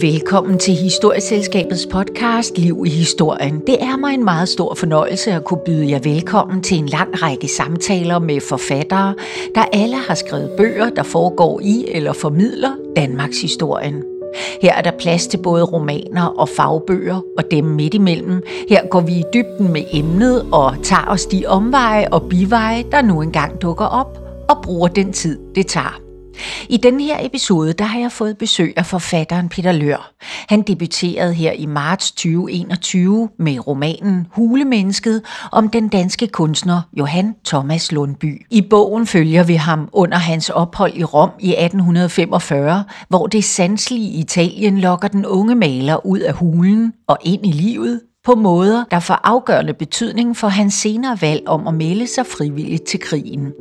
Velkommen til Historieselskabets podcast Liv i Historien. Det er mig en meget stor fornøjelse at kunne byde jer velkommen til en lang række samtaler med forfattere, der alle har skrevet bøger, der foregår i eller formidler Danmarks historien. Her er der plads til både romaner og fagbøger, og dem midt imellem. Her går vi i dybden med emnet og tager os de omveje og biveje, der nu engang dukker op, og bruger den tid, det tager. I denne her episode, der har jeg fået besøg af forfatteren Peter Lør. Han debuterede her i marts 2021 med romanen Hulemennesket om den danske kunstner Johan Thomas Lundby. I bogen følger vi ham under hans ophold i Rom i 1845, hvor det sanselige Italien lokker den unge maler ud af hulen og ind i livet på måder, der får afgørende betydning for hans senere valg om at melde sig frivilligt til krigen.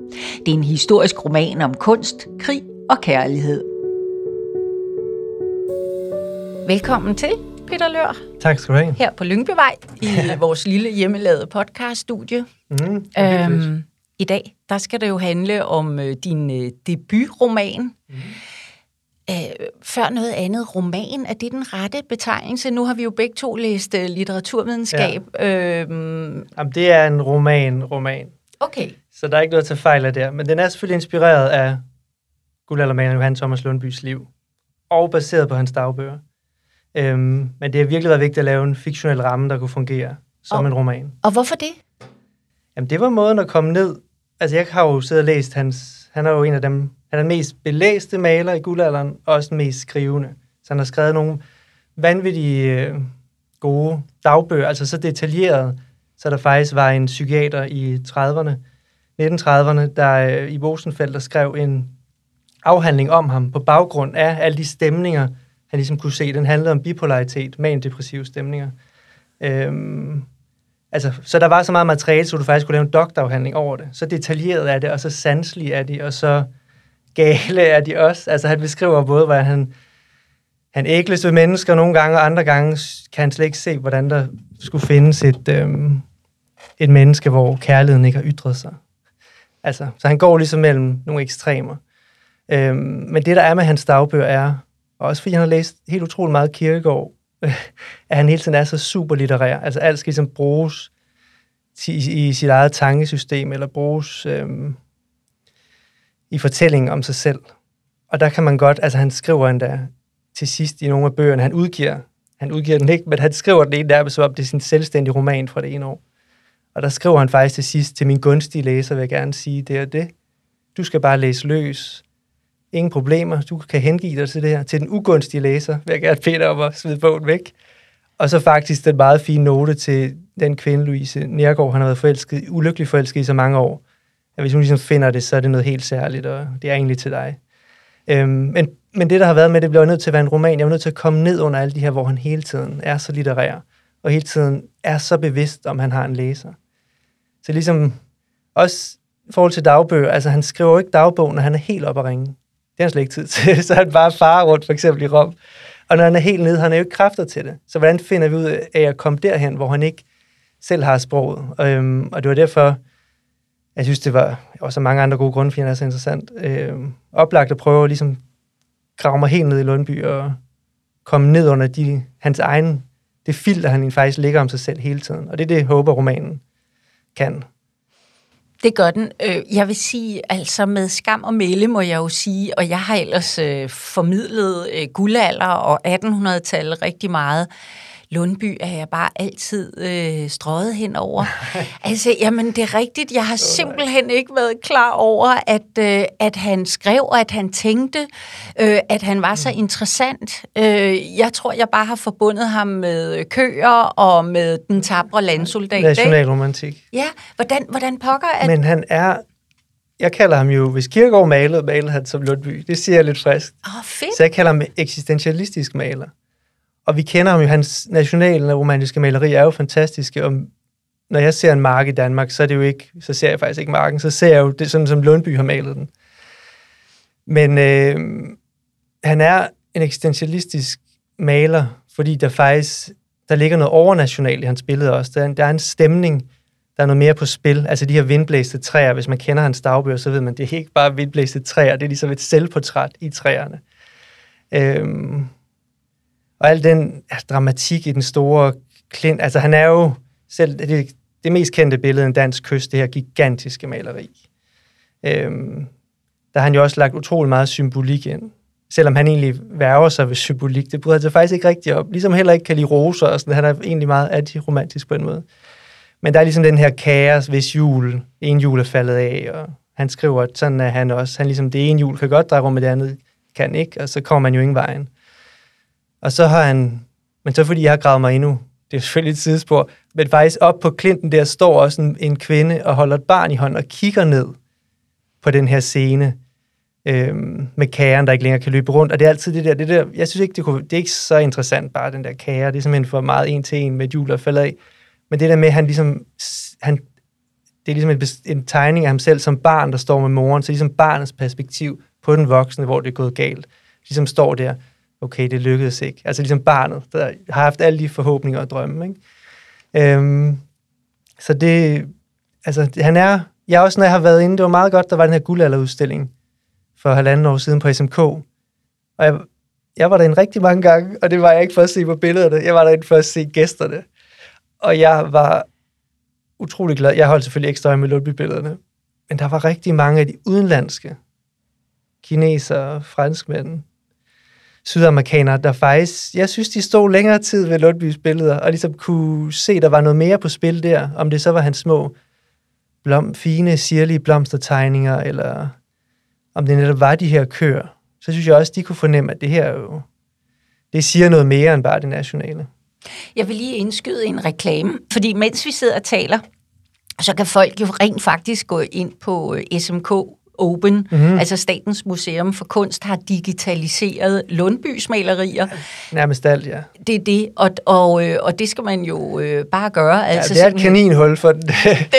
Det er en historisk roman om kunst, krig og kærlighed. Velkommen til, Peter Lør. Tak skal du have. Her på Lyngbyvej i vores lille hjemmelavede podcaststudie. Mm, øhm, I dag, der skal det jo handle om øh, din øh, debutroman. Mm. Før noget andet, roman, er det den rette betegnelse? Nu har vi jo begge to læst øh, litteraturvidenskab. Ja. Øhm, Jamen, det er en roman, roman. Okay. Så der er ikke noget at tage fejl af der. Men den er selvfølgelig inspireret af guldaldermanden Johan Thomas Lundbys liv. Og baseret på hans dagbøger. Øhm, men det har virkelig været vigtigt at lave en fiktionel ramme, der kunne fungere som Og- en roman. Og hvorfor det? Jamen, det var måden at komme ned. Altså, jeg har jo siddet og læst hans... Han er jo en af dem... Han er den mest belæste maler i guldalderen, og også den mest skrivende. Så han har skrevet nogle vanvittige øh, gode dagbøger, altså så detaljeret, så der faktisk var en psykiater i 30'erne, 1930'erne, der øh, i Rosenfeldt der skrev en afhandling om ham på baggrund af alle de stemninger, han ligesom kunne se. Den handlede om bipolaritet, depressive stemninger. Øhm, altså, så der var så meget materiale, så du faktisk kunne lave en doktorafhandling over det. Så detaljeret er det, og så sanselig er det, og så gale er de også. Altså, han beskriver både, hvordan han, han ægles ved mennesker nogle gange, og andre gange kan han slet ikke se, hvordan der skulle findes et, øhm, et menneske, hvor kærligheden ikke har ytret sig. Altså, så han går ligesom mellem nogle ekstremer. Øhm, men det, der er med hans dagbøger, er, og også fordi han har læst helt utrolig meget Kierkegaard, at han hele tiden er så super litterær. Altså alt skal ligesom bruges i, i sit eget tankesystem, eller bruges øhm, i fortællingen om sig selv. Og der kan man godt, altså han skriver endda til sidst i nogle af bøgerne, han udgiver, han udgiver den ikke, men han skriver den ene der, så op, det er sin selvstændige roman fra det ene år. Og der skriver han faktisk til sidst, til min gunstige læser vil jeg gerne sige, det er det. Du skal bare læse løs. Ingen problemer. Du kan hengive dig til det her. Til den ugunstige læser vil jeg gerne bede dig om at smide bogen væk. Og så faktisk den meget fine note til den kvinde, Louise Nergård, han har været forelsket, ulykkelig forelsket i så mange år. At hvis hun ligesom finder det, så er det noget helt særligt, og det er egentlig til dig. Øhm, men, men det, der har været med, det bliver nødt til at være en roman. Jeg er nødt til at komme ned under alle de her, hvor han hele tiden er så litterær, og hele tiden er så bevidst, om han har en læser. Så ligesom også i forhold til dagbøger, altså han skriver jo ikke dagbog, når han er helt oppe at ringe. Det har han slet ikke tid til. Så han bare farer rundt, for eksempel i Rom. Og når han er helt nede, har han jo ikke kræfter til det. Så hvordan finder vi ud af at komme derhen, hvor han ikke selv har sproget? Og, øhm, og det var derfor, jeg synes, det var også mange andre gode grunde, fordi han er så interessant. Øh, oplagt at prøve at ligesom grave mig helt ned i Lundby og komme ned under de, hans egen, det filter, han faktisk ligger om sig selv hele tiden. Og det er det, håber, romanen kan. Det gør den. Øh, jeg vil sige, altså med skam og melde må jeg jo sige, og jeg har ellers øh, formidlet øh, guldalder og 1800-tallet rigtig meget. Lundby er jeg bare altid øh, strøget henover. altså, jamen det er rigtigt. Jeg har simpelthen ikke været klar over, at, øh, at han skrev, at han tænkte, øh, at han var så interessant. Øh, jeg tror, jeg bare har forbundet ham med køer og med den tabre landsoldat. Nationalromantik. Ja, hvordan, hvordan pokker at... Men han er, jeg kalder ham jo, hvis Kierkegaard malede, malede han som Lundby. Det siger jeg lidt frisk. Åh, oh, fedt. Så jeg kalder ham eksistentialistisk maler. Og vi kender ham jo, hans nationale romantiske maleri er jo fantastiske, og når jeg ser en mark i Danmark, så er det jo ikke, så ser jeg faktisk ikke marken, så ser jeg jo det sådan, som Lundby har malet den. Men øh, han er en eksistentialistisk maler, fordi der faktisk, der ligger noget overnationalt i hans billede også. Der er, en, der er en stemning, der er noget mere på spil. Altså de her vindblæste træer, hvis man kender hans dagbøger, så ved man, det er ikke bare vindblæste træer, det er ligesom et selvportræt i træerne. Øhm, og al den altså, dramatik i den store klint. Altså, han er jo selv det, det mest kendte billede af en dansk kyst, det her gigantiske maleri. Øhm, der har han jo også lagt utrolig meget symbolik ind. Selvom han egentlig værger sig ved symbolik, det bryder han sig faktisk ikke rigtig op. Ligesom heller ikke kan lide roser og sådan, han er egentlig meget antiromantisk på en måde. Men der er ligesom den her kaos, hvis jul, en jul er faldet af, og han skriver, at sådan er han også. Han ligesom, det ene jul kan godt dreje rum, med det andet kan ikke, og så kommer man jo ingen vejen. Og så har han, men så fordi jeg har gravet mig endnu, det er selvfølgelig et sidespor, men faktisk op på klinten der står også en, en kvinde og holder et barn i hånden og kigger ned på den her scene øh, med kæren, der ikke længere kan løbe rundt. Og det er altid det der, det der jeg synes ikke, det, kunne, det er ikke så interessant bare, den der kære. Det er simpelthen for meget en til en med jul og falder af. Men det der med, at han ligesom, han, det er ligesom en, en tegning af ham selv som barn, der står med moren, så ligesom barnets perspektiv på den voksne, hvor det er gået galt, ligesom står der, okay, det lykkedes ikke. Altså ligesom barnet, der har haft alle de forhåbninger og drømme. Ikke? Øhm, så det, altså han er, jeg også, når jeg har været inde, det var meget godt, der var den her guldalderudstilling for halvanden år siden på SMK. Og jeg, jeg var der en rigtig mange gange, og det var jeg ikke for at se på billederne. Jeg var der for at se gæsterne. Og jeg var utrolig glad. Jeg holdt selvfølgelig ekstra øje med Lundby-billederne. Men der var rigtig mange af de udenlandske kinesere, franskmænd, sydamerikanere, der faktisk, jeg synes, de stod længere tid ved Lundbys billeder, og ligesom kunne se, der var noget mere på spil der, om det så var hans små blom, fine, sirlige blomstertegninger, eller om det netop var de her køer, så synes jeg også, de kunne fornemme, at det her jo, det siger noget mere end bare det nationale. Jeg vil lige indskyde en reklame, fordi mens vi sidder og taler, så kan folk jo rent faktisk gå ind på øh, SMK Open, mm-hmm. altså Statens Museum for Kunst, har digitaliseret Lundbys malerier. Nærmest alt, ja. Det er det, og, og, øh, og det skal man jo øh, bare gøre. Altså, ja, det er et kaninhul for, det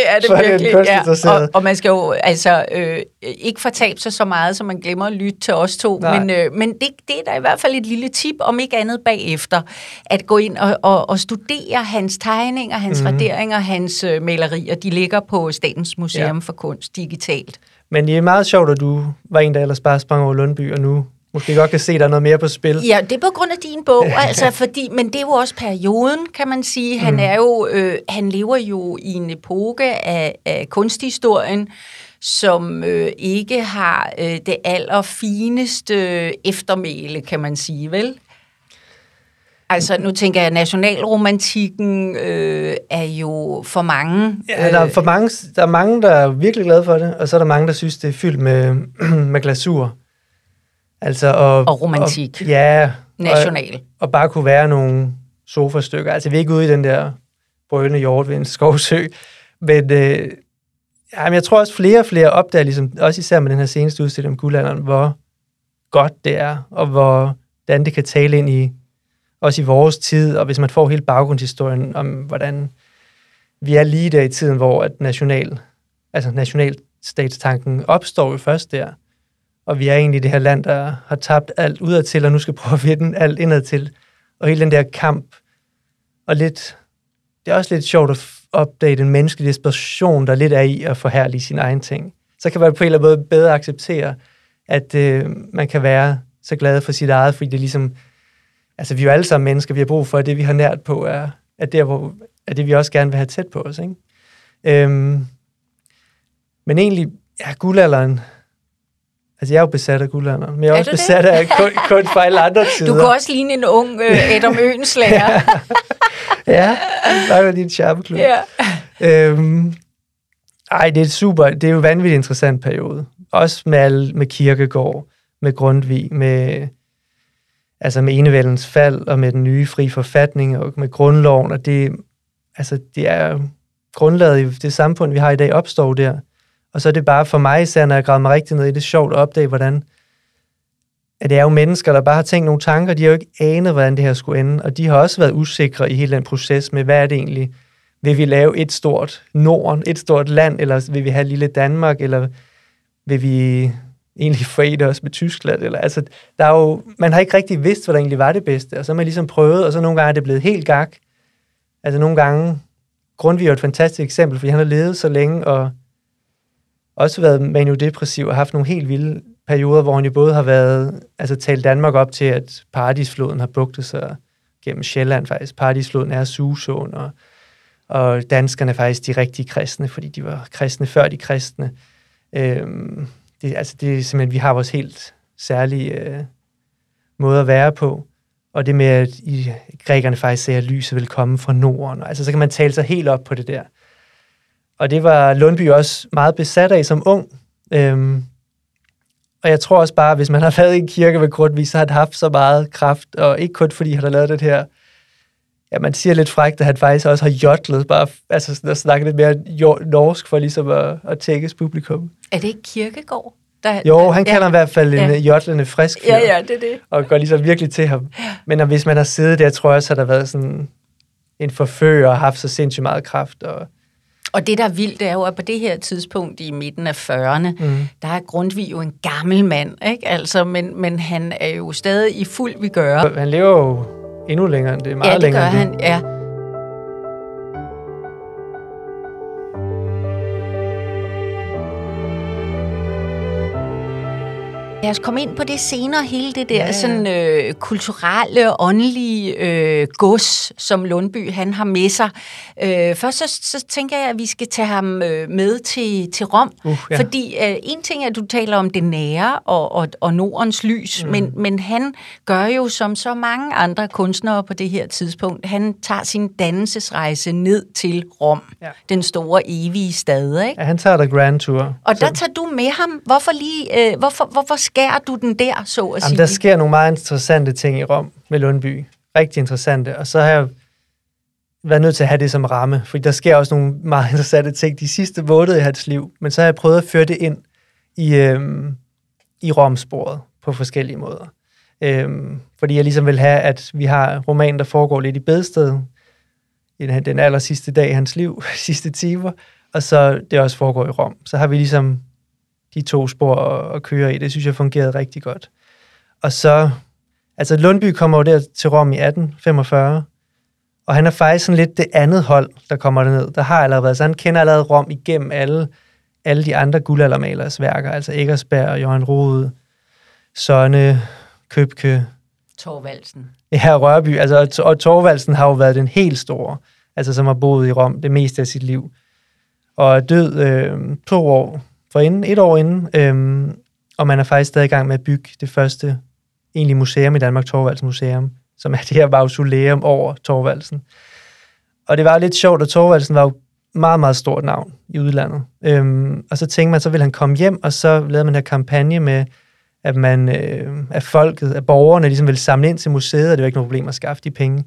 er det for virkelig, ja. og, og man skal jo altså øh, ikke fortabe sig så meget, så man glemmer at lytte til os to, Nej. men, øh, men det, det er da i hvert fald et lille tip, om ikke andet bagefter, at gå ind og, og, og studere hans tegninger, hans mm-hmm. raderinger, hans øh, malerier. De ligger på Statens Museum ja. for Kunst digitalt. Men det er meget sjovt, at du var en, der ellers bare sprang over Lundby, og nu måske godt kan se, at der er noget mere på spil. Ja, det er på grund af din bog, altså, fordi, men det er jo også perioden, kan man sige. Han, mm. er jo, øh, han lever jo i en epoke af, af kunsthistorien, som øh, ikke har øh, det allerfineste eftermæle, kan man sige, vel? Altså, nu tænker jeg, at nationalromantikken øh, er jo for mange... Ja, der er, for mange, der er mange, der er virkelig glade for det, og så er der mange, der synes, det er fyldt med, med glasur. Altså, og, og romantik. Og, ja. National. Og, og bare kunne være nogle sofastykker. Altså, vi er ikke ude i den der brølende hjort ved en skovsø, men øh, jamen, jeg tror også, flere og flere opdager, ligesom, også især med den her seneste udstilling om guldalderen, hvor godt det er, og hvordan det kan tale ind i også i vores tid, og hvis man får hele baggrundshistorien om, hvordan vi er lige der i tiden, hvor at national, altså nationalstatstanken opstår jo først der, og vi er egentlig det her land, der har tabt alt udadtil, og nu skal prøve at vinde alt indadtil, og hele den der kamp, og lidt, det er også lidt sjovt at opdage den menneskelige desperation, der lidt er i at forhærlige sin egen ting. Så kan man på en eller anden måde bedre acceptere, at øh, man kan være så glad for sit eget, fordi det ligesom altså vi er jo alle sammen mennesker, vi har brug for, at det vi har nært på, er, er, der, hvor, er det, vi også gerne vil have tæt på os. Ikke? Øhm, men egentlig, ja, guldalderen, Altså, jeg er jo besat af guldalderen, men jeg er, er også besat det? af kun, kun for alle andre tider. Du kan også ligne en ung øh, Adam Øenslager. ja, der er din charmeklub. Ja. Øhm, ej, det er super, det er jo en vanvittigt interessant periode. Også med, alle, med Kirkegård, med Grundtvig, med altså med enevældens fald og med den nye fri forfatning og med grundloven, og det, altså det er grundlaget i det samfund, vi har i dag, opstår der. Og så er det bare for mig især, når jeg græder mig rigtig ned i det, sjovt at opdage, hvordan at det er jo mennesker, der bare har tænkt nogle tanker, de har jo ikke anet, hvordan det her skulle ende, og de har også været usikre i hele den proces med, hvad er det egentlig, vil vi lave et stort Norden, et stort land, eller vil vi have lille Danmark, eller vil vi egentlig forene også med Tyskland. Eller, altså, der er jo, man har ikke rigtig vidst, hvad der egentlig var det bedste, og så har man ligesom prøvet, og så nogle gange er det blevet helt gak. Altså nogle gange, Grundtvig er et fantastisk eksempel, fordi han har levet så længe, og også været maniodepressiv, og haft nogle helt vilde perioder, hvor han jo både har været, altså talt Danmark op til, at Paradisfloden har bugtet sig, gennem Sjælland faktisk. Paradisfloden er Susåen, og, og danskerne er faktisk de rigtige kristne, fordi de var kristne før de kristne. Øhm, det, altså det er simpelthen, vi har vores helt særlige øh, måde at være på. Og det med, at i, grækerne faktisk sagde, at lyset vil komme fra Norden. Altså, så kan man tale sig helt op på det der. Og det var Lundby også meget besat af som ung. Øhm, og jeg tror også bare, hvis man har været i en kirke ved Grundtvig, så har det haft så meget kraft, og ikke kun fordi han har lavet det her, ja, man siger lidt frækt, at han faktisk også har jodlet, bare altså sådan at snakke lidt mere norsk for ligesom at, at tækkes publikum. Er det ikke kirkegård? Der, jo, han kalder ja. i hvert fald en ja. jodlende frisk fyr, Ja, ja, det er det. Og går ligesom virkelig til ham. Men hvis man har siddet der, tror jeg også, at der har været sådan en forfører og haft så sindssygt meget kraft. Og, og det, der er vildt, er jo, at på det her tidspunkt i midten af 40'erne, mm. der er Grundtvig jo en gammel mand, ikke? Altså, men, men han er jo stadig i fuld vi gør. Han lever jo endnu længere end det, meget ja, det længere gør han, ja. Lad os komme ind på det senere, hele det der ja, ja. sådan øh, kulturelle, åndelige øh, gods, som Lundby han har med sig. Øh, først så, så tænker jeg, at vi skal tage ham øh, med til, til Rom, uh, ja. fordi øh, en ting er, at du taler om det nære og, og, og Nordens lys, mm. men, men han gør jo som så mange andre kunstnere på det her tidspunkt, han tager sin dannelsesrejse ned til Rom, ja. den store evige stad. Ikke? Ja, han tager der Grand Tour. Og så... der tager du med ham. Hvorfor lige, øh, hvorfor, hvorfor skærer du den der, så at Jamen, sige? Der sker nogle meget interessante ting i Rom med Lundby. Rigtig interessante. Og så har jeg været nødt til at have det som ramme, fordi der sker også nogle meget interessante ting de sidste måneder i hans liv. Men så har jeg prøvet at føre det ind i, øhm, i Romsporet på forskellige måder. Øhm, fordi jeg ligesom vil have, at vi har romanen, der foregår lidt i bedstedet, i den aller sidste dag i hans liv, sidste timer, og så det også foregår i Rom. Så har vi ligesom de to spor at, at køre i. Det synes jeg fungerede rigtig godt. Og så, altså Lundby kommer jo der til Rom i 1845, og han er faktisk sådan lidt det andet hold, der kommer ned. Der har allerede været, så han kender allerede Rom igennem alle, alle de andre guldaldermalers værker, altså Eggersberg, Johan Rode, Sønne, Købke. Torvaldsen. Ja, Rørby. Altså, og Torvaldsen har jo været den helt store, altså som har boet i Rom det meste af sit liv. Og er død øh, to år for inden, et år inden, øhm, og man er faktisk stadig i gang med at bygge det første egentlige museum i Danmark, Torvalds Museum, som er det her mausoleum over Torvaldsen. Og det var lidt sjovt, at Torvaldsen var jo meget, meget stort navn i udlandet. Øhm, og så tænkte man, så ville han komme hjem, og så lavede man her kampagne med, at man, øh, at folket, at borgerne ligesom ville samle ind til museet, og det var ikke noget problem at skaffe de penge.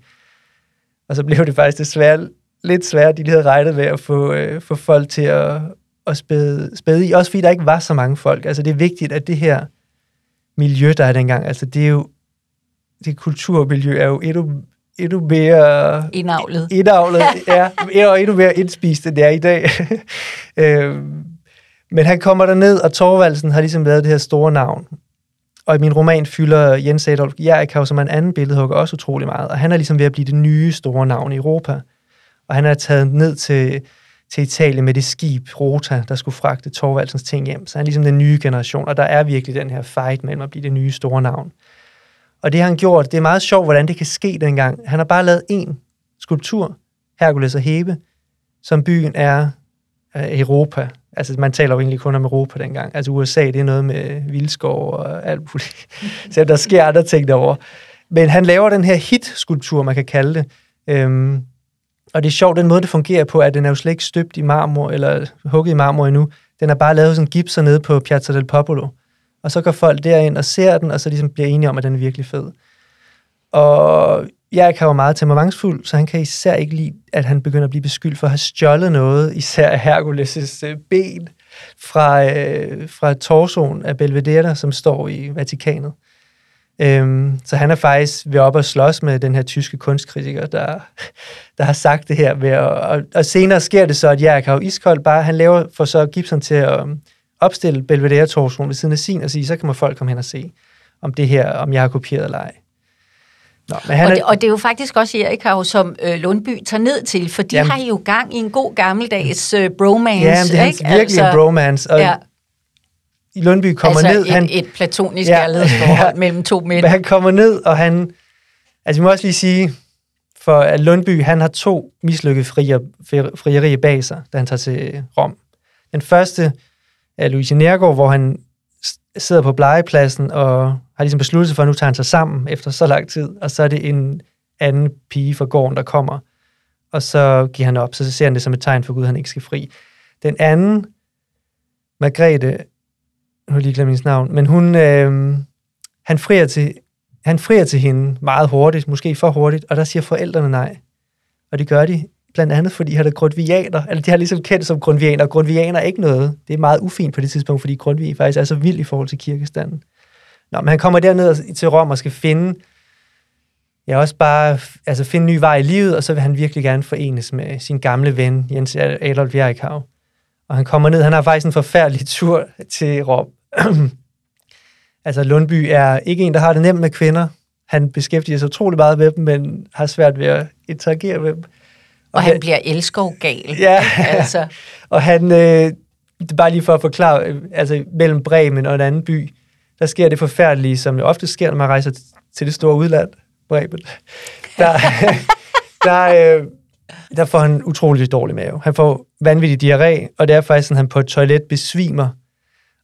Og så blev det faktisk desværre lidt svært, de lige havde regnet med at få, øh, få folk til at, at spæde, spæde i, også fordi der ikke var så mange folk. Altså det er vigtigt, at det her miljø, der er dengang, altså det er jo, det kulturmiljø er jo endnu, endnu mere... Indavlet. Indavlet, ja. Og endnu mere indspist, end det er i dag. øhm, men han kommer der ned, og Torvaldsen har ligesom været det her store navn. Og i min roman fylder Jens Adolf Jerikau, som er en anden billedhugger, også utrolig meget. Og han er ligesom ved at blive det nye store navn i Europa. Og han er taget ned til til Italien med det skib, Rota, der skulle fragte Torvaldsens ting hjem. Så han er ligesom den nye generation, og der er virkelig den her fight mellem at blive det nye store navn. Og det har han gjort, det er meget sjovt, hvordan det kan ske dengang. Han har bare lavet en skulptur, Hercules og Hebe, som byen er uh, Europa. Altså, man taler jo egentlig kun om Europa dengang. Altså, USA, det er noget med vildskov og alt muligt. Så der sker andre ting derovre. Men han laver den her hit-skulptur, man kan kalde det, øhm, og det er sjovt, den måde, det fungerer på, at den er jo slet ikke støbt i marmor, eller hugget i marmor endnu. Den er bare lavet sådan gipser nede på Piazza del Popolo. Og så går folk derind og ser den, og så ligesom bliver enige om, at den er virkelig fed. Og jeg kan jo meget temperamentsfuld, så han kan især ikke lide, at han begynder at blive beskyldt for at have stjålet noget, især Hercules' øh, ben fra, øh, fra torsoen af Belvedere, som står i Vatikanet. Øhm, så han er faktisk ved op og slås med den her tyske kunstkritiker, der, der har sagt det her. Ved at, og, og senere sker det så, at Jericho Iskold bare, han laver for så Gibson til at um, opstille belvedere torsion ved siden af sin og sige, så kan man folk komme hen og se, om det her, om jeg har kopieret eller ej. Nå, men han og, det, og det er jo faktisk også Erika, som øh, Lundby tager ned til, for de jamen, har jo gang i en god gammeldags øh, bromance. Ja, det er ikke? virkelig altså, en bromance. Og, ja i Lundby kommer altså ned. Et, han, et platonisk ja, kærlighedsforhold ja, mellem to mænd. Han kommer ned, og han... Altså, vi må også lige sige, for at Lundby, han har to mislykkede frier, frierier bag sig, da han tager til Rom. Den første er Luigi Nergård, hvor han sidder på blegepladsen og har ligesom besluttet sig for, at nu tager han sig sammen efter så lang tid, og så er det en anden pige fra gården, der kommer, og så giver han op, så ser han det som et tegn for Gud, han ikke skal fri. Den anden, Margrethe, nu har lige glemt hendes navn, men hun, øh, han frier til, han frier til hende meget hurtigt, måske for hurtigt, og der siger forældrene nej. Og det gør de blandt andet, fordi han er grundvianer, eller de har ligesom kendt som grundvianer, og grundvianer er ikke noget. Det er meget ufint på det tidspunkt, fordi Grundtvig faktisk er så vild i forhold til kirkestanden. Nå, men han kommer derned til Rom og skal finde, ja, også bare altså finde en ny vej i livet, og så vil han virkelig gerne forenes med sin gamle ven, Jens Adolf Jerichau. Og han kommer ned, han har faktisk en forfærdelig tur til Rom. altså Lundby er ikke en, der har det nemt med kvinder. Han beskæftiger sig utrolig meget med dem, men har svært ved at interagere med dem. Og, og han, han bliver elskovgal. Ja, altså. og han, øh, det er bare lige for at forklare, øh, altså mellem Bremen og en anden by, der sker det forfærdelige, som jo ofte sker, når man rejser til det store udland, Bremen. Der, der, øh, der får han utrolig dårlig mave. Han får vanvittig diarré, og det er faktisk sådan, han på et toilet besvimer.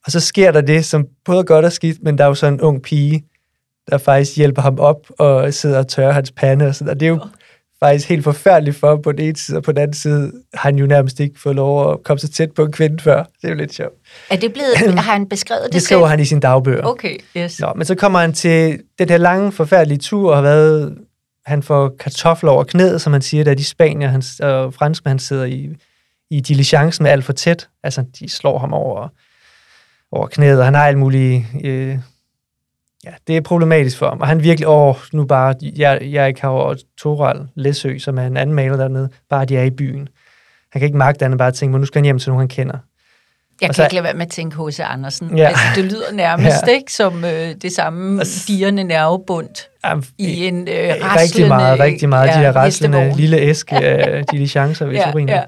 Og så sker der det, som både er godt og skidt, men der er jo så en ung pige, der faktisk hjælper ham op og sidder og tørrer hans pande og sådan og Det er jo faktisk helt forfærdeligt for på den ene side, og på den anden side har han jo nærmest ikke fået lov at komme så tæt på en kvinde før. Det er jo lidt sjovt. Er det blevet, har han beskrevet det Det skriver selv? han i sin dagbøger. Okay, yes. Nå, men så kommer han til den her lange, forfærdelige tur, og har været, han får kartofler over knæet, som man siger, da de spanier han, og franskmænd, han sidder i, i diligencen med alt for tæt. Altså, de slår ham over, over knæet, og han har alt muligt... Øh, ja, det er problematisk for ham. Og han virkelig, åh, nu bare, jeg, jeg ikke har Toral Læsø, som er en anden maler dernede, bare de er i byen. Han kan ikke magte andet bare tænke, nu skal han hjem til nogen, han kender. Jeg kan så, ikke lade være med at tænke H.C. Andersen. Ja. Altså, det lyder nærmest ja. ikke som øh, det samme dirrende nervebund ja, i en øh, raslende... Rigtig meget, rigtig meget. Ja, de her raslende lille æske af de chancer ved ja, ja.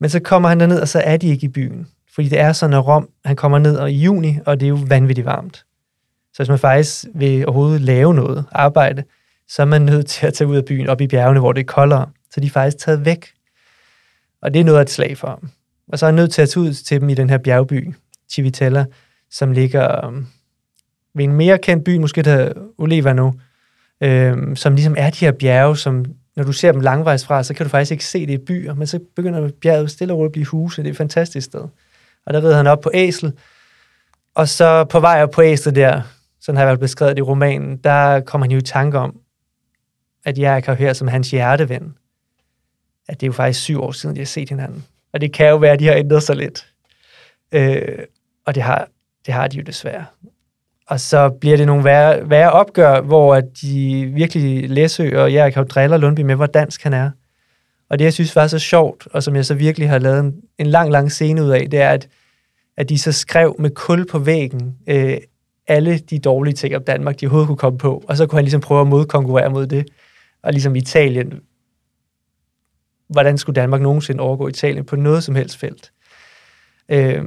Men så kommer han derned, og så er de ikke i byen. Fordi det er sådan, at Rom, han kommer ned og i juni, og det er jo vanvittigt varmt. Så hvis man faktisk vil overhovedet lave noget arbejde, så er man nødt til at tage ud af byen op i bjergene, hvor det er koldere. Så de er faktisk taget væk. Og det er noget af et slag for ham. Og så er han nødt til at tage ud til dem i den her bjergby, Civitella, som ligger øhm, ved en mere kendt by, måske der Oliva nu, øhm, som ligesom er de her bjerge, som når du ser dem langvejs fra, så kan du faktisk ikke se det i byer, men så begynder bjerget stille og roligt at blive huse. Det er et fantastisk sted. Og der rider han op på æsel, og så på vej op på æslet der, sådan har jeg været beskrevet i romanen, der kommer han jo i tanke om, at jeg kan høre som hans hjerteven. At det er jo faktisk syv år siden, de har set hinanden. Og det kan jo være, at de har ændret sig lidt. Øh, og det har, det har de jo desværre. Og så bliver det nogle værre, værre opgør, hvor at de virkelig Læsø og jeg kan jo driller Lundby med, hvor dansk han er. Og det, jeg synes var så sjovt, og som jeg så virkelig har lavet en, en lang, lang scene ud af, det er, at, at de så skrev med kul på væggen øh, alle de dårlige ting om Danmark, de overhovedet kunne komme på, og så kunne han ligesom prøve at modkonkurrere mod det. Og ligesom Italien, hvordan skulle Danmark nogensinde overgå Italien på noget som helst felt? Øh,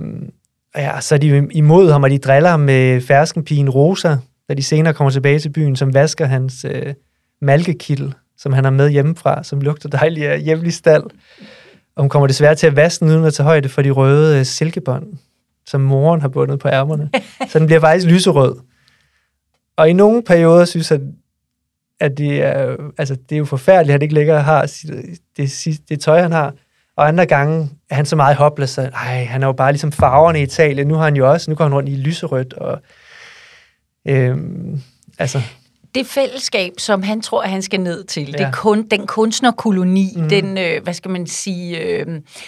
ja, så er de imod ham, og de driller ham med ferskenpigen Rosa, da de senere kommer tilbage til byen, som vasker hans øh, malkekittel, som han har med hjemmefra, som lugter dejligt af hjemlig stald. Og hun kommer desværre til at vaske den uden at tage højde for de røde øh, silkebånd, som moren har bundet på ærmerne. så den bliver faktisk lyserød. Og i nogle perioder synes jeg, at det er, altså, det er jo forfærdeligt, at han ikke længere har det, det, det tøj, han har. Og andre gange er han så meget hopløs, at ej, han er jo bare ligesom farverne i Italien. Nu har han jo også, nu går han rundt i lyserødt. Og, øhm, altså, det fællesskab, som han tror, at han skal ned til, ja. det er kun, den kunstnerkoloni, mm. den, øh, hvad skal man sige, øh,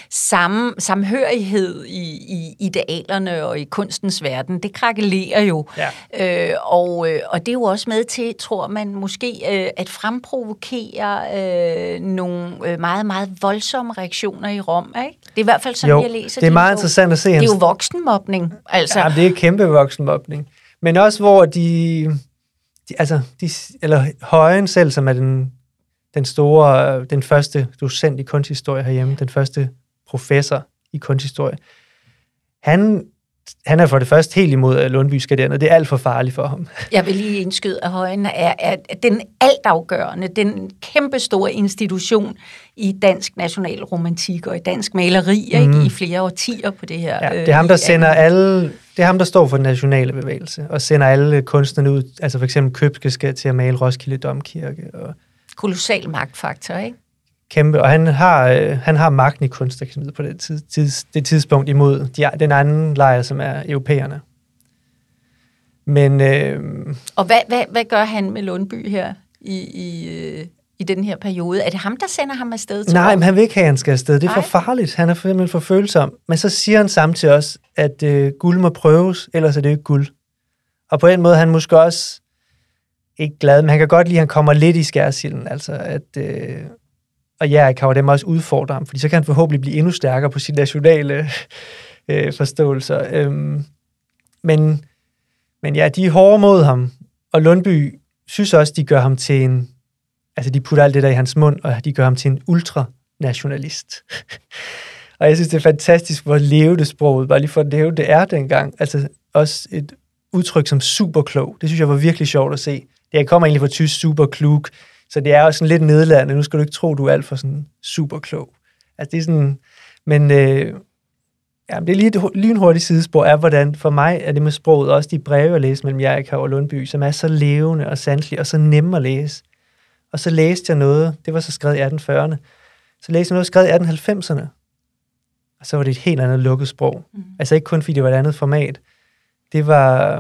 samme, samhørighed i, i idealerne og i kunstens verden, det krakelerer jo. Ja. Øh, og, øh, og det er jo også med til, tror man, måske øh, at fremprovokere øh, nogle øh, meget, meget voldsomme reaktioner i Rom, ikke? Det er i hvert fald sådan, jo, jeg læser det er meget bog. interessant at se. Det er jo voksenmobning, altså. Ja, det er kæmpe voksenmobning. Men også hvor de de, altså, de, eller Højen selv, som er den, den store, øh, den første docent i kunsthistorie herhjemme, den første professor i kunsthistorie, han han er for det første helt imod, at Lundby skal derned. Det er alt for farligt for ham. Jeg vil lige indskyde, at højen er, er den altafgørende, den kæmpe store institution i dansk nationalromantik og i dansk maleri mm. ikke, i flere årtier på det her. Ja, det er ham, der sender alle, det er ham, der står for den nationale bevægelse, og sender alle kunstnerne ud, altså for eksempel Købke skal til at male Roskilde Domkirke. Og Kolossal magtfaktor, ikke? Kæmpe, og han har, øh, han har magten i kunstakademiet på det, tid, tids, det tidspunkt imod de, den anden lejr, som er europæerne. Men, øh, og hvad, hvad, hvad gør han med Lundby her i, i, øh, i den her periode? Er det ham, der sender ham afsted til Nej, men han vil ikke have, at han skal afsted. Det er Nej. for farligt. Han er simpelthen for følsom. Men så siger han samtidig også, at øh, guld må prøves, ellers er det ikke guld. Og på en måde han måske også ikke glad, men han kan godt lide, at han kommer lidt i skærsilden. Altså, at, øh, og ja, kan jo dem også udfordre ham, fordi så kan han forhåbentlig blive endnu stærkere på sine nationale øh, forståelser. Øhm, men, men ja, de er hårde mod ham, og Lundby synes også, de gør ham til en, altså de putter alt det der i hans mund, og de gør ham til en ultranationalist. og jeg synes, det er fantastisk, hvor levende sproget, bare lige for at leve det er dengang. Altså også et udtryk som superklog. Det synes jeg var virkelig sjovt at se. Det kommer egentlig fra tysk superklug, så det er jo sådan lidt nedladende. Nu skal du ikke tro, du er alt for sådan super klog. Altså det er sådan, men øh, ja, det er lige et lynhurtigt sidespor, er hvordan, for mig er det med sproget, også de breve, jeg læste mellem Jericho og Lundby, som er så levende og sanselige og så nemme at læse. Og så læste jeg noget, det var så skrevet i 1840'erne, så læste jeg noget skrevet i 1890'erne, og så var det et helt andet lukket sprog. Mm. Altså ikke kun fordi det var et andet format. Det var,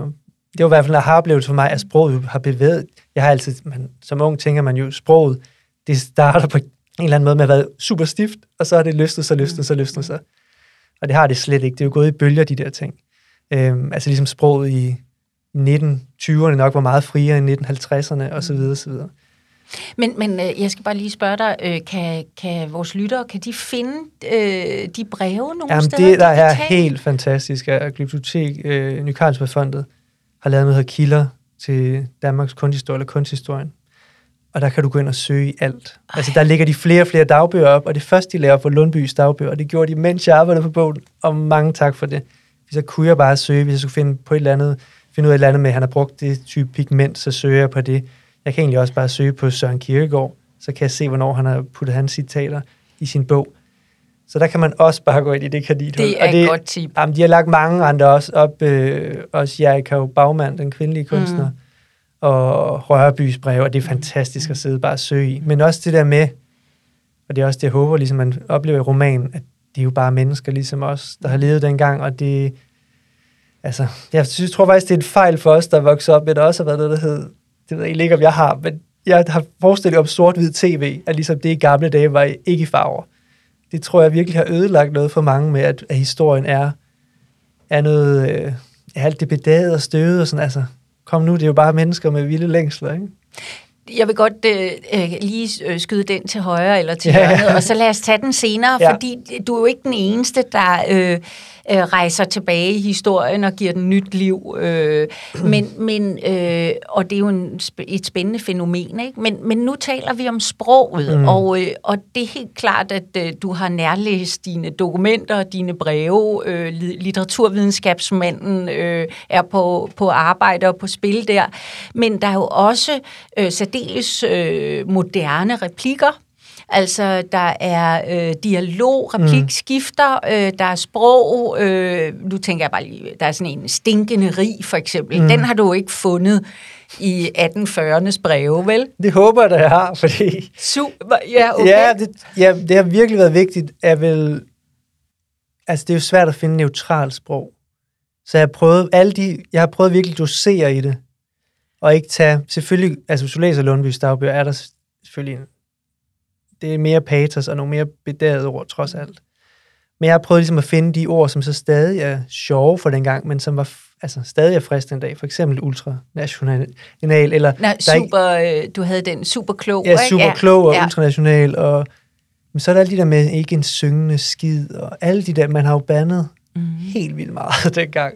det var i hvert fald en aha-oplevelse for mig, at sproget har bevæget. Jeg har altid, man, som ung tænker man jo, sproget, det starter på en eller anden måde med at være super stift, og så har det løsnet sig, løsnet sig, løsnet sig. Og det har det slet ikke. Det er jo gået i bølger, de der ting. Øhm, altså ligesom sproget i 1920'erne nok var meget friere end 1950'erne, osv. osv. Men, men øh, jeg skal bare lige spørge dig, øh, kan, kan vores lyttere, kan de finde øh, de breve nogle Jamen, steder? det der er helt fantastisk af Glyptotek, øh, Nykarlsbergfondet, har lavet noget, der kilder til Danmarks kunsthistorie eller kunsthistorien. Og der kan du gå ind og søge i alt. Ej. Altså, der ligger de flere og flere dagbøger op, og det første, de laver på Lundbys dagbøger, og det gjorde de, mens jeg arbejdede på bogen, og mange tak for det. Hvis jeg kunne jeg bare søge, hvis jeg skulle finde på et eller andet, finde ud af et eller andet med, at han har brugt det type pigment, så søger jeg på det. Jeg kan egentlig også bare søge på Søren Kierkegaard, så kan jeg se, hvornår han har puttet hans citater i sin bog. Så der kan man også bare gå ind i det kaninhul. Det er et godt tip. Jamen, de har lagt mange andre også op. Øh, også Jerika Bagmand, den kvindelige kunstner, mm. og Rørbys brev, og det er fantastisk at sidde bare og søge i. Men også det der med, og det er også det, jeg håber, ligesom man oplever i romanen, at det er jo bare mennesker ligesom os, der har levet dengang, og det, altså, jeg synes, tror faktisk, det er en fejl for os, der er vokset op med, det også har været noget, der hed, det ved jeg ikke, om jeg har, men jeg har forestillet om sort-hvid tv, at ligesom det i gamle dage var ikke i farver det tror jeg virkelig har ødelagt noget for mange med, at, at historien er, er noget, øh, alt det bedaget og støvet og sådan, altså, kom nu, det er jo bare mennesker med vilde længsler, ikke? Jeg vil godt øh, øh lige øh, skyde den til højre eller til ja. hjørnet, og så lad os tage den senere, ja. fordi du er jo ikke den eneste, der øh, øh, rejser tilbage i historien og giver den nyt liv. Øh, men, men, øh, og det er jo en, et spændende fænomen. Ikke? Men, men nu taler vi om sproget, mm. og, øh, og det er helt klart, at øh, du har nærlæst dine dokumenter, dine breve. Øh, litteraturvidenskabsmanden øh, er på, på arbejde og på spil der. Men der er jo også øh, særdeles øh, moderne replikker Altså, der er øh, dialog, replikskifter, mm. øh, der er sprog. Øh, nu tænker jeg bare lige, der er sådan en stinkende rig, for eksempel. Mm. Den har du ikke fundet i 1840'ernes breve, vel? Det håber jeg, jeg har, fordi... Super, ja, okay. Ja, det, ja, det har virkelig været vigtigt, at vel... Altså, det er jo svært at finde neutralt sprog. Så jeg prøvet, alle de, jeg har prøvet virkelig at dosere i det, og ikke tage... Selvfølgelig, altså hvis du læser Lundbys dagbøger, er der selvfølgelig en det er mere patos og nogle mere bedagede ord, trods alt. Men jeg har prøvet ligesom at finde de ord, som så stadig er sjove for den gang, men som var altså, stadig er frisk den dag. For eksempel ultranational, eller... Nej, super, ikke, øh, du havde den super klog, Ja, super klog og ja. ultranational, og men så er der alle de der med ikke en syngende skid, og alle de der, man har jo bandet mm. helt vildt meget dengang.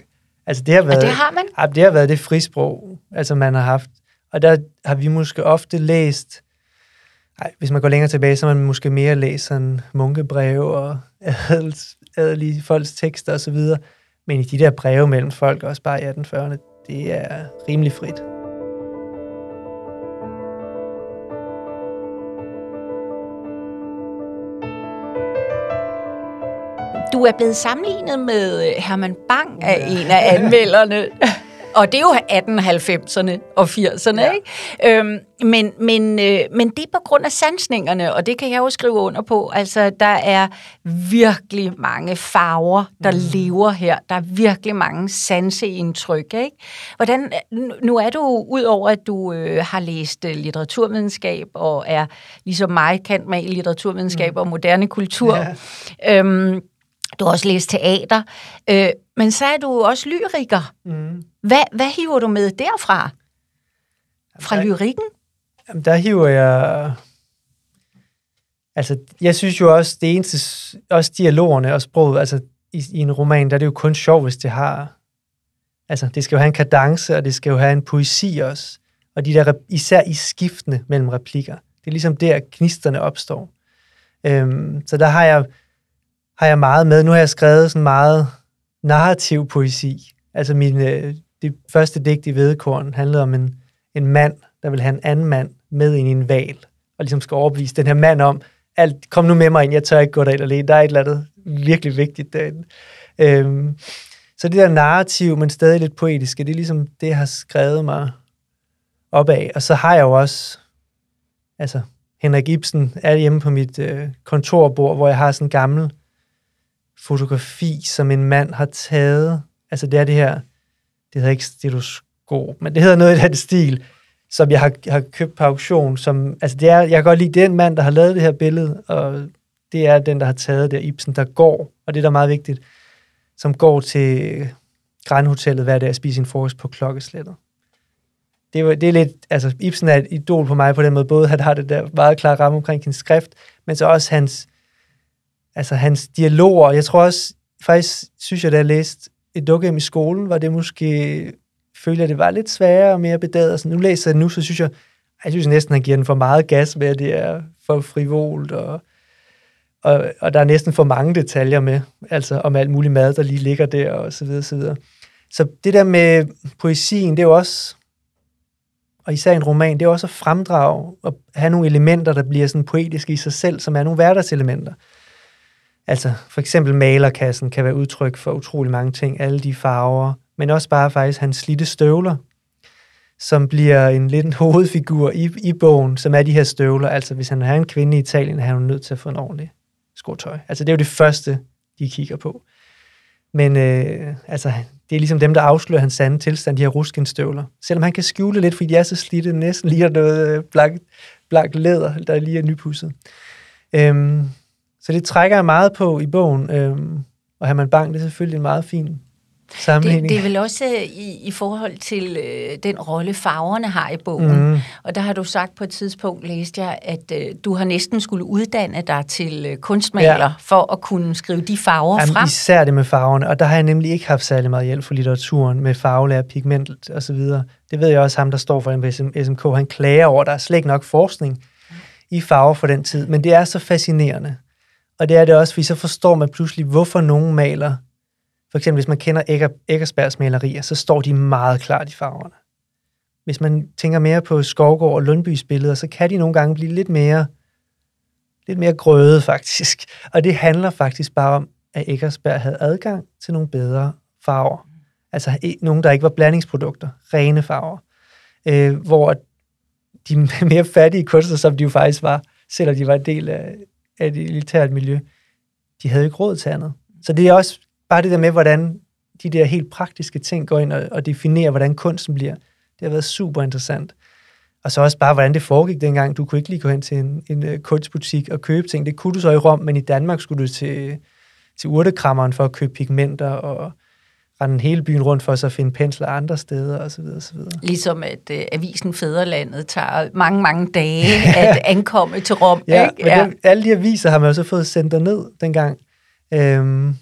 Altså det har været... Og det har man? Ja, det har været det frisprog, altså man har haft. Og der har vi måske ofte læst ej, hvis man går længere tilbage, så man måske mere læser munkebreve og adelige folks tekster osv., Men i de der breve mellem folk, også bare i 1840'erne, det er rimelig frit. Du er blevet sammenlignet med Herman Bang af en af anmelderne. Og det er jo 1890'erne og 80'erne, ja. ikke? Øhm, men, men, øh, men det er på grund af sansningerne, og det kan jeg jo skrive under på. Altså, der er virkelig mange farver, der mm. lever her. Der er virkelig mange sanseindtryk, ikke? Hvordan, nu er du, udover at du øh, har læst øh, litteraturvidenskab, og er ligesom mig kendt med i litteraturvidenskab mm. og moderne kultur, ja. øhm, du har også læst teater, øh, men så er du også lyriker. Mm. Hvad, hvad hiver du med derfra? Fra der, lyrikken? Jamen, der hiver jeg... Altså, jeg synes jo også, det eneste, også dialogerne og sproget, altså i, i en roman, der er det jo kun sjovt, hvis det har... Altså, det skal jo have en kadence, og det skal jo have en poesi også. Og de der, især i skiftene mellem replikker. Det er ligesom der, knisterne opstår. Øhm, så der har jeg har jeg meget med. Nu har jeg skrevet sådan meget narrativ poesi. Altså min, øh, det første digt i Vedekorn handlede om en, en mand, der vil have en anden mand med ind i en val, og ligesom skal overbevise den her mand om, alt, kom nu med mig ind, jeg tør ikke gå derind alene, der er et eller andet virkelig vigtigt derinde. Øhm, så det der narrativ, men stadig lidt poetiske, det er ligesom det, jeg har skrevet mig op af. Og så har jeg jo også, altså Henrik Ibsen er hjemme på mit øh, kontorbord, hvor jeg har sådan en gammel fotografi, som en mand har taget. Altså det er det her, det hedder ikke stetoskop, men det hedder noget i den stil, som jeg har, har købt på auktion. Som, altså det er, jeg kan godt lide, den mand, der har lavet det her billede, og det er den, der har taget det, Ibsen, der går, og det er da meget vigtigt, som går til Grand Hotellet hver dag og spiser sin frokost på klokkeslættet. Det, var, det er lidt, altså Ibsen er et idol på mig på den måde, både han har det der meget klare ramme omkring sin skrift, men så også hans altså hans dialoger. Jeg tror også, faktisk synes jeg, da jeg læste et dukkehjem i skolen, var det måske, følte jeg, det var lidt sværere og mere bedaget. Så nu læser jeg nu, så synes jeg, jeg synes næsten, han giver den for meget gas med, at det er for frivolt, og, og, og der er næsten for mange detaljer med, altså om alt muligt mad, der lige ligger der, og så videre, så videre. Så det der med poesien, det er jo også, og især en roman, det er også at fremdrage og have nogle elementer, der bliver sådan poetiske i sig selv, som er nogle hverdagselementer. Altså for eksempel malerkassen kan være udtryk for utrolig mange ting, alle de farver, men også bare faktisk hans slitte støvler, som bliver en lidt en hovedfigur i, i bogen, som er de her støvler. Altså hvis han har en kvinde i Italien, er han nødt til at få en ordentlig skotøj. Altså det er jo det første, de kigger på. Men øh, altså, det er ligesom dem, der afslører hans sande tilstand, de her ruskenstøvler. Selvom han kan skjule lidt, fordi de er så slidte, næsten lige noget øh, blank, blank læder, der lige er nypudset. Øhm, så det trækker jeg meget på i bogen, øhm, og man Bang, det er selvfølgelig en meget fin sammenhæng. Det, det er vel også øh, i, i forhold til øh, den rolle, farverne har i bogen. Mm. Og der har du sagt på et tidspunkt, læste jeg, at øh, du har næsten skulle uddanne dig til øh, kunstmaler ja. for at kunne skrive de farver Jamen, frem. Især det med farverne, og der har jeg nemlig ikke haft særlig meget hjælp for litteraturen med farvelærer, pigment og så videre. Det ved jeg også, ham der står for den SMK, han klager over, der er slet ikke nok forskning i farver for den tid, men det er så fascinerende. Og det er det også, fordi så forstår man pludselig, hvorfor nogen maler, for eksempel hvis man kender Egger, Eggersbergs malerier, så står de meget klart i farverne. Hvis man tænker mere på Skovgård og Lundbys billeder, så kan de nogle gange blive lidt mere, lidt mere grøde faktisk. Og det handler faktisk bare om, at Eggersberg havde adgang til nogle bedre farver. Altså nogle, der ikke var blandingsprodukter, rene farver. Øh, hvor de mere fattige kunstnere, som de jo faktisk var, selvom de var en del af, af et elitært miljø, de havde ikke råd til andet. Så det er også bare det der med, hvordan de der helt praktiske ting går ind og, og definerer, hvordan kunsten bliver. Det har været super interessant. Og så også bare, hvordan det foregik dengang. Du kunne ikke lige gå hen til en, en øh, kunstbutik og købe ting. Det kunne du så i Rom, men i Danmark skulle du til, til urtekrammeren for at købe pigmenter og rende hele byen rundt for så at finde pensler andre steder osv. osv. Ligesom at uh, avisen Fæderlandet tager mange, mange dage at ankomme til Rom. ja, ikke? men ja. Den, alle de aviser har man jo så fået sendt ned dengang. Øhm,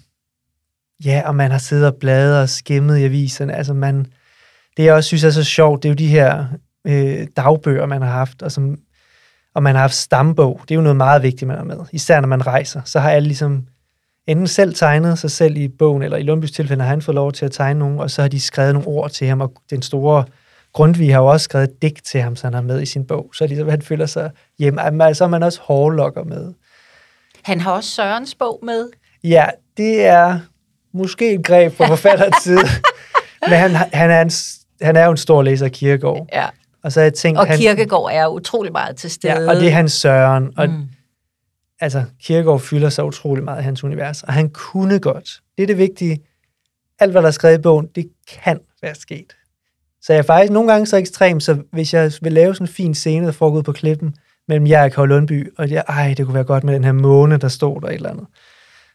ja, og man har siddet og bladret og skimmet i aviserne. Altså man, det jeg også synes er så sjovt, det er jo de her øh, dagbøger, man har haft, og, som, og man har haft stambog. Det er jo noget meget vigtigt, man har med. Især når man rejser, så har alle ligesom enten selv tegnet sig selv i bogen, eller i Lundbys tilfælde har han fået lov til at tegne nogen, og så har de skrevet nogle ord til ham, og den store Grundtvig har jo også skrevet et digt til ham, så han har med i sin bog, så ligesom, han føler sig hjemme. Altså er man også hårlokker med. Han har også Sørens bog med. Ja, det er måske et greb på forfatterens side, men han, han, er en, han er jo en stor læser af Kierkegaard. Ja. Og, så jeg tænkt, og Kierkegaard han, er utrolig meget til stede. Ja, og det er hans Søren. Og, mm. Altså, Kierkegaard fylder sig utrolig meget i hans univers, og han kunne godt. Det er det vigtige. Alt, hvad der er skrevet i bogen, det kan være sket. Så jeg er faktisk nogle gange så ekstrem, så hvis jeg vil lave sådan en fin scene, der foregår på klippen, mellem jeg og Lundby, og jeg, ej, det kunne være godt med den her måne, der stod der et eller andet.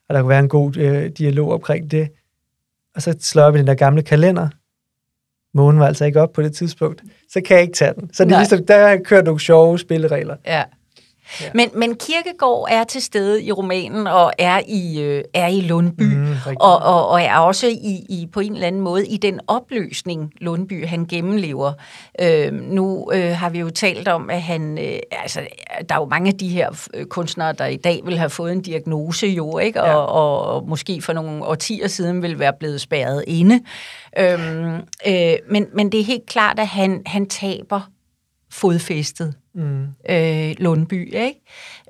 Og der kunne være en god øh, dialog omkring det. Og så slår jeg op i den der gamle kalender. Månen var altså ikke op på det tidspunkt. Så kan jeg ikke tage den. Så det er ligesom, der har jeg kørt nogle sjove spilleregler. Ja. Ja. Men, men Kirkegård er til stede i romanen og er i, øh, er i Lundby, mm, og, og, og er også i, i på en eller anden måde i den opløsning, Lundby han gennemlever. Øh, nu øh, har vi jo talt om, at han, øh, altså, der er jo mange af de her øh, kunstnere, der i dag vil have fået en diagnose jo, ikke? Ja. Og, og, og måske for nogle årtier siden vil være blevet spærret inde. Øh, øh, men, men det er helt klart, at han, han taber fodfæstet mm. øh, Lundby, ikke?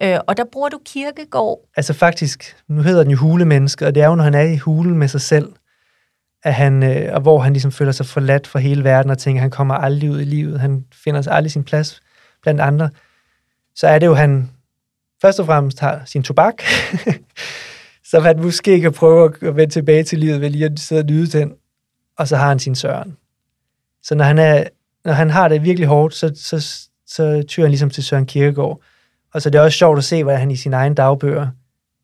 Øh, og der bruger du kirkegård. Altså faktisk, nu hedder den jo hulemenneske, og det er jo, når han er i hulen med sig selv, at han, øh, og hvor han ligesom føler sig forladt fra hele verden, og tænker, at han kommer aldrig ud i livet, han finder sig aldrig sin plads blandt andre, så er det jo, han først og fremmest har sin tobak, som han måske kan prøve at vende tilbage til livet ved lige at sidde og nyde den, og så har han sin søren. Så når han, er, når han har det virkelig hårdt, så, så så tyrer han ligesom til Søren Kierkegaard. Og så det er også sjovt at se, hvordan han i sin egen dagbøger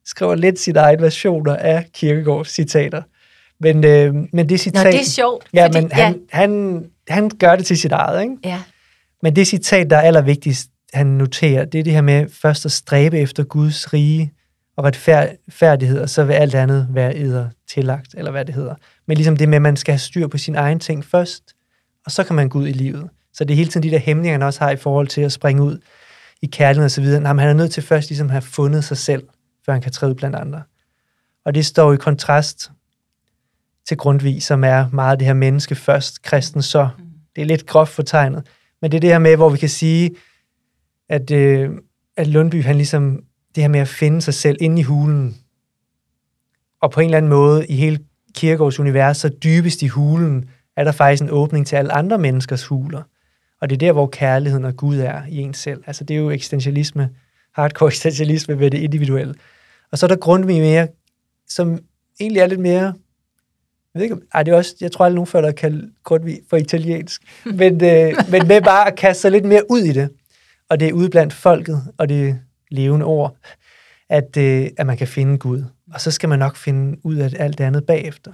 skriver lidt sine egne versioner af Kierkegaards citater. Men, øh, men det citat... Nå, det er sjovt. Ja, fordi, men han, ja. Han, han gør det til sit eget, ikke? Ja. Men det citat, der er allervigtigst, han noterer, det er det her med først at stræbe efter Guds rige og retfærdighed, og så vil alt andet være æder tillagt, eller hvad det hedder. Men ligesom det med, at man skal have styr på sin egen ting først, og så kan man gå ud i livet. Så det er hele tiden de der hæmninger, han også har i forhold til at springe ud i kærlighed og så videre. Nej, han er nødt til først ligesom at have fundet sig selv, før han kan træde blandt andre. Og det står i kontrast til Grundtvig, som er meget det her menneske først, kristen så. Det er lidt groft fortegnet. Men det er det her med, hvor vi kan sige, at, øh, at Lundby, han ligesom, det her med at finde sig selv inde i hulen, og på en eller anden måde i hele Kierkegaards univers, så dybest i hulen, er der faktisk en åbning til alle andre menneskers huler. Og det er der, hvor kærligheden og Gud er i en selv. Altså det er jo eksistentialisme, hardcore eksistentialisme ved det individuelle. Og så er der Grundtvig mere, som egentlig er lidt mere, jeg ved ikke, ej, det er også, jeg tror aldrig nogen før, der kaldt Grundtvig for italiensk, men, øh, men med bare at kaste sig lidt mere ud i det. Og det er ude blandt folket, og det levende ord, at, øh, at man kan finde Gud. Og så skal man nok finde ud af alt det andet bagefter.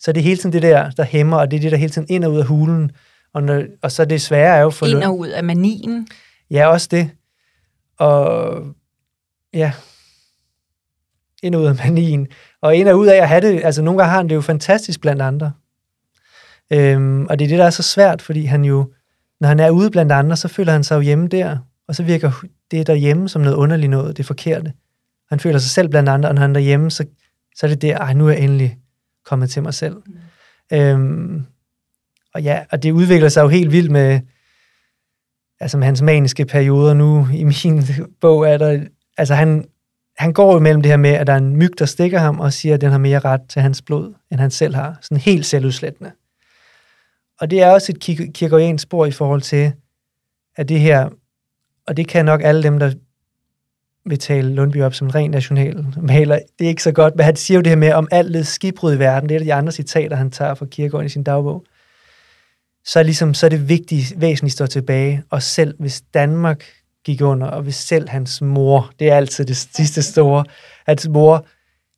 Så det er hele tiden det der, der hæmmer, og det er det, der hele tiden ind og ud af hulen, og, når, og så det svære er jo for... Ind og ud af manien. Ja, også det. Og ja, ind og ud af manien. Og ind og ud af at have det, altså nogle gange har han det jo fantastisk blandt andre. Øhm, og det er det, der er så svært, fordi han jo, når han er ude blandt andre, så føler han sig jo hjemme der, og så virker det derhjemme som noget underligt noget, det forkerte. Han føler sig selv blandt andre, og når han er derhjemme, så, så er det der, ej, nu er jeg endelig kommet til mig selv. Mm. Øhm, og ja, og det udvikler sig jo helt vildt med, altså med hans maniske perioder nu. I min bog er der, altså han, han går jo mellem det her med, at der er en myg, der stikker ham og siger, at den har mere ret til hans blod, end han selv har. Sådan helt selvudslættende. Og det er også et kirkeriansk spor i forhold til, at det her, og det kan nok alle dem, der vil tale Lundby op som en ren national maler, det er ikke så godt, men han siger jo det her med, om alt skibbrud i verden, det er de andre citater, han tager fra Kierkegaard i sin dagbog så er, ligesom, så er det vigtige, væsentligt står tilbage. Og selv hvis Danmark gik under, og hvis selv hans mor, det er altid det sidste store, at mor,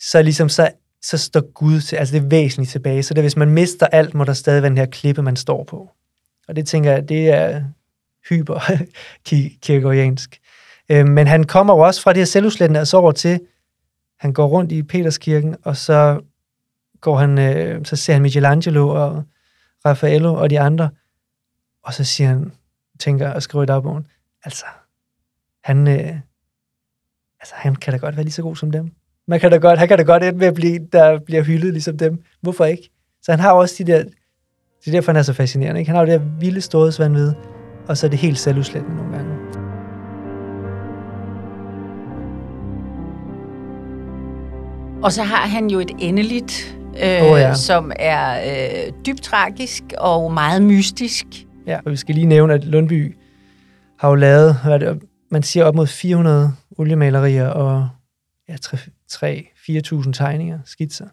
så ligesom, så, så står Gud til, altså det er væsentligt tilbage. Så det, hvis man mister alt, må der stadig være den her klippe, man står på. Og det tænker jeg, det er hyper kirkeoriansk. Øh, men han kommer jo også fra det her selvudslættende, altså over til, han går rundt i Peterskirken, og så går han, øh, så ser han Michelangelo og Raffaello og de andre, og så siger han, tænker og skriver i dagbogen, altså, han, øh, altså, han kan da godt være lige så god som dem. Man kan da godt, han kan da godt ende med at blive, der bliver hyldet ligesom dem. Hvorfor ikke? Så han har også de der, det er derfor, han er så fascinerende. Ikke? Han har jo det der vilde storhedsvandvid, og så er det helt selvudslættende nogle gange. Og så har han jo et endeligt, øh, Åh, ja. som er øh, dybt tragisk og meget mystisk. Ja, og vi skal lige nævne, at Lundby har jo lavet, hvad det, man siger op mod 400 oliemalerier og ja, 3-4.000 tegninger, skitser.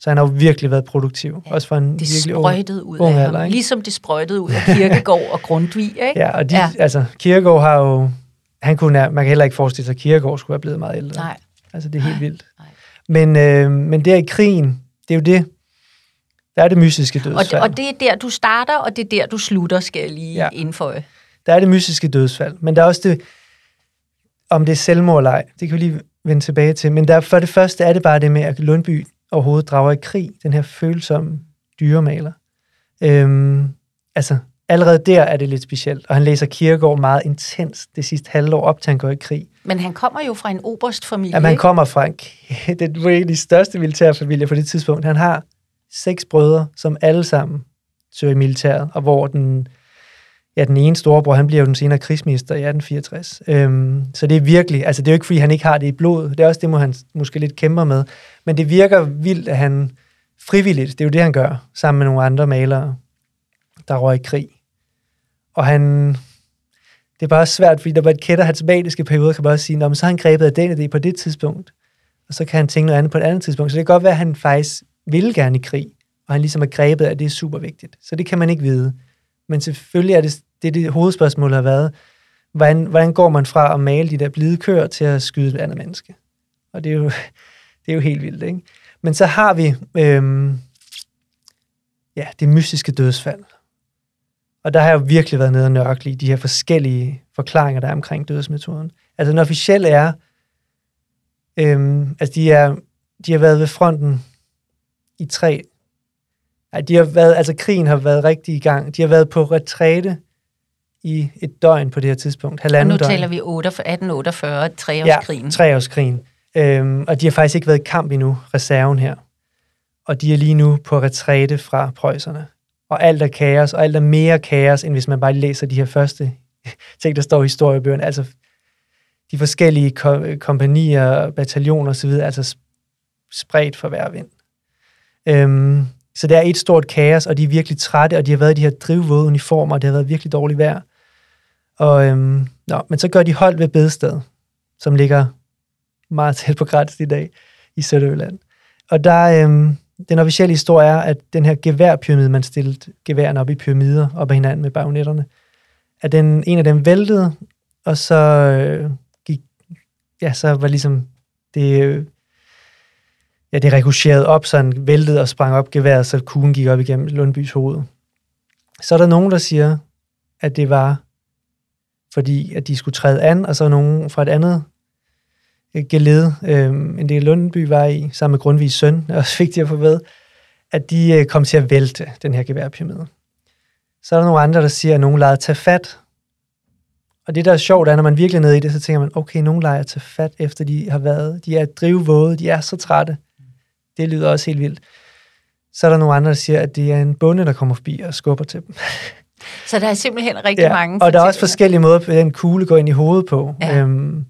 Så han har jo virkelig været produktiv, Ja, også for en Det virkelig sprøjtede ud ung af alder, ham. ikke? Ligesom det sprøjtede ud af Kirkegård og Grundtvig, ikke? Ja, og de, Ja. altså, Kierkegaard har jo, han kunne, man kan heller ikke forestille sig, at Kierkegaard skulle være blevet meget ældre. Nej. Altså, det er helt vildt. Nej. Men, øh, men der i krigen, det er jo det, der er det mystiske Og, dødsfald. og det er der, du starter, og det er der, du slutter, skal jeg lige. Ja. indføje. Der er det mystiske dødsfald, men der er også det, om det er selvmord eller ej, det kan vi lige vende tilbage til. Men der, for det første er det bare det med, at Lundby overhovedet drager i krig, den her følsomme dyremaler. Øhm, altså, allerede der er det lidt specielt, og han læser Kierkegaard meget intens det sidste halvår op til han går i krig. Men han kommer jo fra en oberstfamilie, man ikke? kommer fra en, det var en de største militærfamilier på det tidspunkt. Han har seks brødre, som alle sammen søger i militæret, og hvor den, ja, den ene storebror, han bliver jo den senere krigsminister i 1864. Øhm, så det er virkelig, altså det er jo ikke, fordi han ikke har det i blodet. Det er også det, må han måske lidt kæmper med. Men det virker vildt, at han frivilligt, det er jo det, han gør, sammen med nogle andre malere, der røg i krig. Og han, det er bare svært, fordi når man kender hans maniske perioder, kan man også sige, så har han grebet af den idé på det tidspunkt, og så kan han tænke noget andet på et andet tidspunkt. Så det kan godt være, at han faktisk vil gerne i krig, og han ligesom er grebet af, at det er super vigtigt. Så det kan man ikke vide. Men selvfølgelig er det det, det hovedspørgsmål har været, hvordan, hvordan går man fra at male de der blide køer til at skyde et andet menneske? Og det er jo, det er jo helt vildt, ikke? Men så har vi øhm, ja, det mystiske dødsfald. Og der har jeg jo virkelig været nede og nørkle i de her forskellige forklaringer, der er omkring dødsmetoden. Altså den officielle er, øhm, altså de, er, de har været ved fronten i tre, nej, de har været, altså krigen har været rigtig i gang. De har været på retræte i et døgn på det her tidspunkt, Og halvanden nu døgn. taler vi 1848, treårskrigen. Ja, treårskrigen. Øhm, og de har faktisk ikke været i kamp endnu, reserven her. Og de er lige nu på retræte fra prøjserne. Og alt er kaos, og alt er mere kaos, end hvis man bare læser de her første ting, der står i historiebøgerne. Altså de forskellige ko- kompanier, bataljoner osv., altså spredt for hver vind. Øhm, så det er et stort kaos, og de er virkelig trætte, og de har været i de her drivvåde uniformer, og det har været virkelig dårligt vejr. Og, øhm, nå, men så gør de hold ved Bedsted, som ligger meget tæt på grænsen i dag i Sønderjylland. Og der, øhm, den officielle historie er, at den her geværpyramide, man stillede geværerne op i pyramider op ad hinanden med bajonetterne, at den, en af dem væltede, og så øh, gik, ja, så var ligesom det, øh, ja, det rekurserede op, så han væltede og sprang op geværet, så kuglen gik op igennem Lundbys hoved. Så er der nogen, der siger, at det var fordi, at de skulle træde an, og så er nogen fra et andet øh, geled, øh, end det Lundby var i, sammen med Grundtvigs søn, er også vigtigt at få ved, at de øh, kom til at vælte den her geværpyramide. Så er der nogle andre, der siger, at nogen lader tage fat. Og det, der er sjovt, er, når man virkelig er nede i det, så tænker man, okay, nogen leger tage fat, efter de har været. De er drivvåde, de er så trætte. Det lyder også helt vildt. Så er der nogle andre, der siger, at det er en bonde, der kommer forbi og skubber til dem. Så der er simpelthen rigtig ja, mange og der er også forskellige måder, den kugle går ind i hovedet på. Ja. Øhm,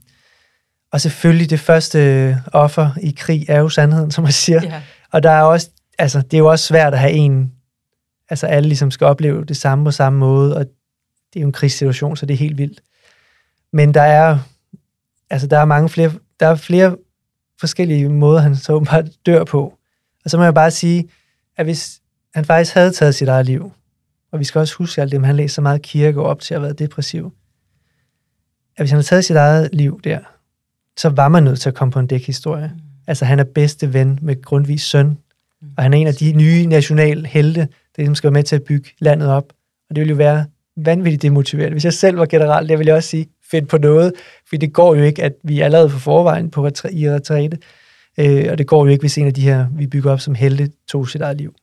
og selvfølgelig det første offer i krig er jo sandheden, som man siger. Ja. Og der er også, altså, det er jo også svært at have en, altså alle ligesom skal opleve det samme på samme måde, og det er jo en krigssituation, så det er helt vildt. Men der er, altså der er mange flere, der er flere forskellige måder, han så åbenbart dør på. Og så må jeg bare sige, at hvis han faktisk havde taget sit eget liv, og vi skal også huske alt det, han læser så meget kirke op til at have været depressiv, at hvis han havde taget sit eget liv der, så var man nødt til at komme på en dækhistorie. Mm. Altså han er bedste ven med Grundtvigs søn, mm. og han er en af de nye nationalhelte, der som skal være med til at bygge landet op. Og det ville jo være vanvittigt demotiverende. Hvis jeg selv var general, det ville jeg også sige, find på noget, for det går jo ikke, at vi er allerede for forvejen på retra- i retræte, øh, og det går jo ikke, hvis en af de her, vi bygger op som helte, tog sit eget liv.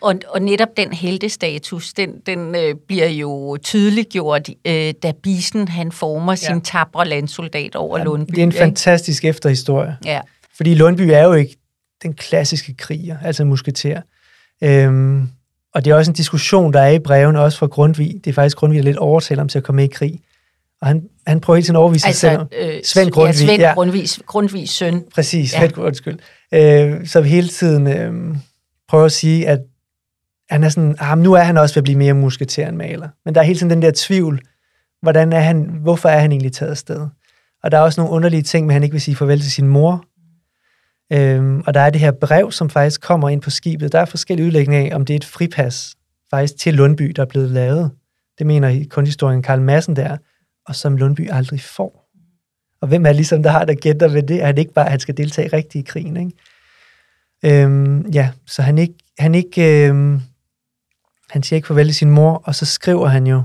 Og, og netop den heldestatus, den, den øh, bliver jo tydeliggjort, øh, da Bisen han former ja. sin tabre landsoldat over ja, Lundby. Det er en ikke? fantastisk efterhistorie. Ja. Fordi Lundby er jo ikke den klassiske kriger, altså musketer. Øhm, og det er også en diskussion, der er i breven, også fra Grundtvig. Det er faktisk Grundtvig, der lidt overtaler ham til at komme med i krig. Og han, han prøver hele tiden at overvise altså, sig selv. Øh, Svend Grundtvig. Ja, Svend ja. Grundtvigs, Grundtvigs søn. Præcis, ja. Svend, undskyld. Øh, som hele tiden øh, prøver at sige, at han er sådan, ah, nu er han også ved at blive mere musketer end maler. Men der er hele tiden den der tvivl, hvordan er han, hvorfor er han egentlig taget afsted? Og der er også nogle underlige ting med, at han ikke vil sige farvel til sin mor. Øhm, og der er det her brev, som faktisk kommer ind på skibet. Der er forskellige udlægninger af, om det er et fripas faktisk til Lundby, der er blevet lavet. Det mener kunsthistorien Karl Madsen der, og som Lundby aldrig får. Og hvem er ligesom, der har der gætter ved det? Er det ikke bare, at han skal deltage rigtigt i krigen? Ikke? Øhm, ja, så han ikke, han ikke, øhm, han siger ikke farvel til sin mor, og så skriver han jo,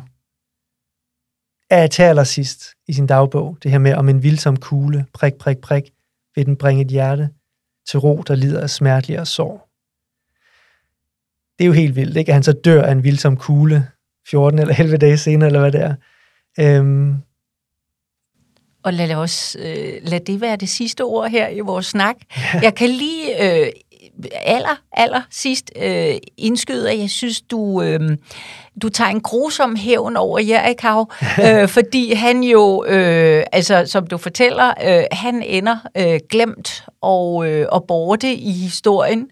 er til allersidst i sin dagbog, det her med om en vildsom kugle, prik, prik, prik, vil den bringe et hjerte til ro, der lider af smertelig og sorg. Det er jo helt vildt, ikke? At han så dør af en vildsom kugle 14 eller 11 dage senere, eller hvad det er. Øhm. Og lad, os, øh, lad det være det sidste ord her i vores snak. Ja. Jeg kan lige øh, aller, aller sidst øh, indskyde, at jeg synes, du, øh, du tager en grusom hævn over Jerikav, øh, fordi han jo, øh, altså som du fortæller, øh, han ender øh, glemt og, øh, og borte i historien,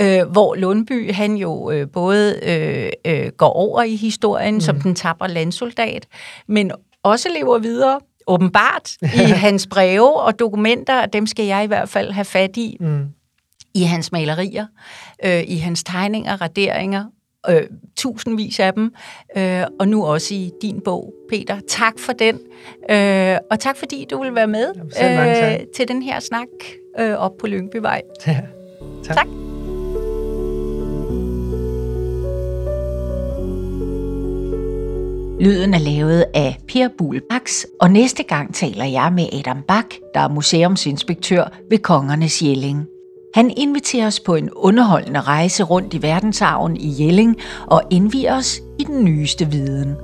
øh, hvor Lundby han jo øh, både øh, øh, går over i historien mm. som den tapper landsoldat, men også lever videre åbenbart i hans breve og dokumenter, dem skal jeg i hvert fald have fat i. Mm i hans malerier, øh, i hans tegninger, raderinger, øh, tusindvis af dem, øh, og nu også i din bog, Peter. Tak for den, øh, og tak fordi du vil være med øh, til den her snak øh, op på Lyngbyvej. Ja, tak. tak. Lyden er lavet af Per Buhl og næste gang taler jeg med Adam Bak, der er museumsinspektør ved Kongernes Jelling. Han inviterer os på en underholdende rejse rundt i verdensarven i Jelling og indviger os i den nyeste viden.